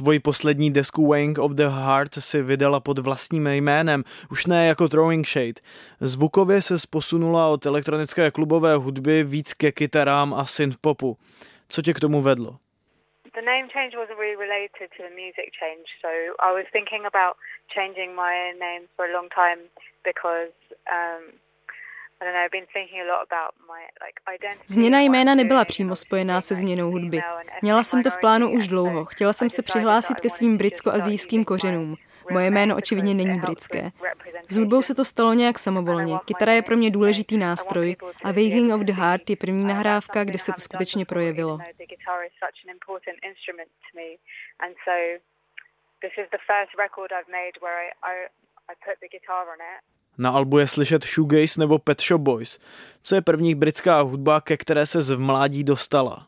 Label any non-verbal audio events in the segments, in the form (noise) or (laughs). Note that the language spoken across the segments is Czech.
Svoji poslední desku Weighing of the Heart si vydala pod vlastním jménem, už ne jako Throwing Shade. Zvukově se posunula od elektronické klubové hudby víc ke kytarám a synthpopu. Co tě k tomu vedlo? The name change wasn't really related to the music change, so I was thinking about changing my name for a long time because um, Změna jména nebyla přímo spojená se změnou hudby. Měla jsem to v plánu už dlouho. Chtěla jsem se přihlásit ke svým britsko-azijským kořenům. Moje jméno očividně není britské. S hudbou se to stalo nějak samovolně. Kytara je pro mě důležitý nástroj a Waking of the Heart je první nahrávka, kde se to skutečně projevilo. The the na albu je slyšet Shoegaze nebo Pet Shop Boys. Co je první britská hudba, ke které se v mládí dostala?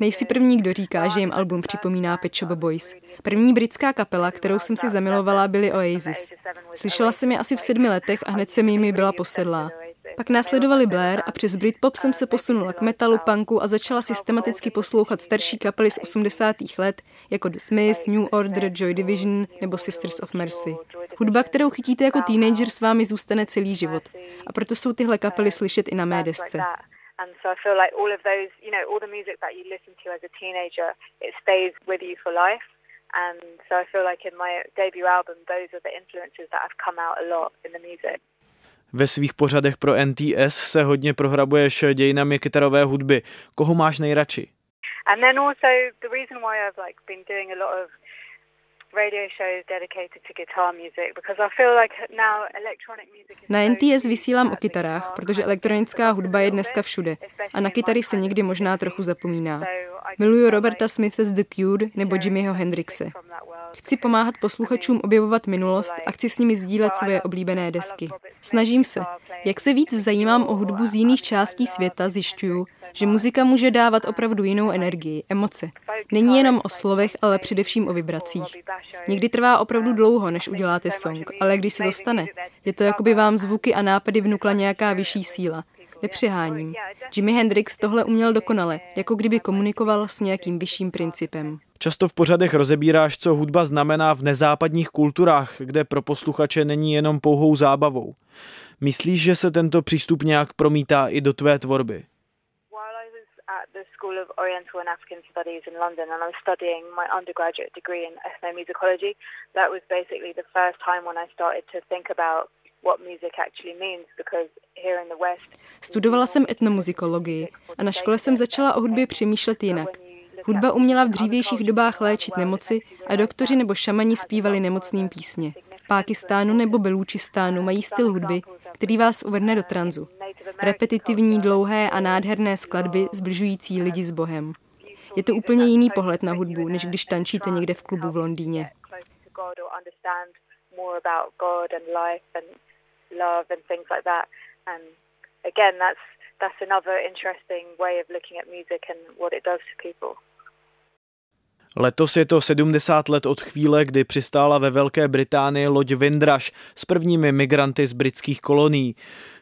Nejsi první, kdo říká, že jim album připomíná Pet Shop Boys. První britská kapela, kterou jsem si zamilovala, byly Oasis. Slyšela jsem je asi v sedmi letech a hned jsem jimi byla posedlá. Pak následovali Blair a přes Britpop jsem se posunula k metalu, punku a začala systematicky poslouchat starší kapely z 80. let, jako The Smiths, New Order, Joy Division nebo Sisters of Mercy. Hudba, kterou chytíte jako teenager, s vámi zůstane celý život. A proto jsou tyhle kapely slyšet i na mé desce. And so I feel like all of those, you know, all the music that you listen to as a teenager, it stays with you for life. And so I feel like in my debut album, those are the influences that have come out a lot in the music. Ve svých pořadech pro NTS se hodně prohrabuješ dějinami kytarové hudby. Koho máš nejradši? And then also the reason why I've like been doing a lot of na NTS vysílám o kytarách, protože elektronická hudba je dneska všude a na kytary se někdy možná trochu zapomíná. Miluju Roberta Smitha z The Cure nebo Jimmyho Hendrixe. Chci pomáhat posluchačům objevovat minulost a chci s nimi sdílet svoje oblíbené desky. Snažím se. Jak se víc zajímám o hudbu z jiných částí světa, zjišťuju, že muzika může dávat opravdu jinou energii, emoce. Není jenom o slovech, ale především o vibracích. Někdy trvá opravdu dlouho, než uděláte song, ale když se to stane, je to jako by vám zvuky a nápady vnukla nějaká vyšší síla. Nepřeháním. Jimi Hendrix tohle uměl dokonale, jako kdyby komunikoval s nějakým vyšším principem. Často v pořadech rozebíráš, co hudba znamená v nezápadních kulturách, kde pro posluchače není jenom pouhou zábavou. Myslíš, že se tento přístup nějak promítá i do tvé tvorby? School of Oriental and African Studies in London and I was studying my undergraduate degree in ethnomusicology. That was basically the first time when I started to think about Studovala jsem etnomuzikologii a na škole jsem začala o hudbě přemýšlet jinak. Hudba uměla v dřívějších dobách léčit nemoci a doktoři nebo šamani zpívali nemocným písně. V Pákistánu nebo Belúčistánu mají styl hudby, který vás uvrne do tranzu. Repetitivní, dlouhé a nádherné skladby zbližující lidi s Bohem. Je to úplně jiný pohled na hudbu, než když tančíte někde v klubu v Londýně. That's another interesting way of looking at music and what it does to people. Letos je to 70 let od chvíle, kdy přistála ve Velké Británii loď Windrush s prvními migranty z britských kolonií.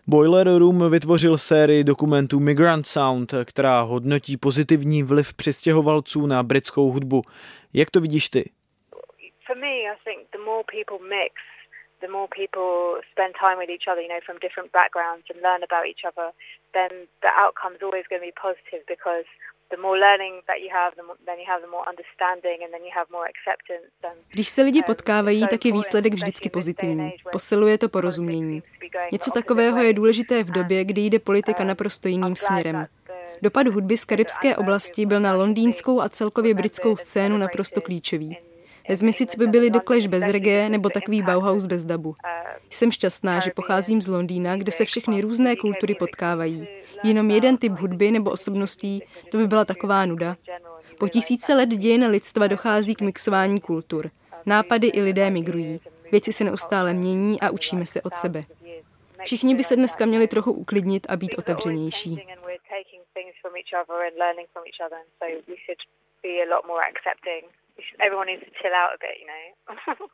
Boiler Room vytvořil sérii dokumentů Migrant Sound, která hodnotí pozitivní vliv přistěhovalců na britskou hudbu. Jak to vidíš ty? For me, I think the more people mix, the more people spend time with each other, you know, from different backgrounds and learn about each other, then the outcome is always going to be positive because když se lidi potkávají, tak je výsledek vždycky pozitivní. Posiluje to porozumění. Něco takového je důležité v době, kdy jde politika naprosto jiným směrem. Dopad hudby z karibské oblasti byl na londýnskou a celkově britskou scénu naprosto klíčový. Vezmi si, by byly The Clash bez reggae nebo takový Bauhaus bez dabu. Jsem šťastná, že pocházím z Londýna, kde se všechny různé kultury potkávají. Jenom jeden typ hudby nebo osobností, to by byla taková nuda. Po tisíce let dějin lidstva dochází k mixování kultur. Nápady i lidé migrují. Věci se neustále mění a učíme se od sebe. Všichni by se dneska měli trochu uklidnit a být otevřenější. Everyone needs to chill out a bit, you know. (laughs)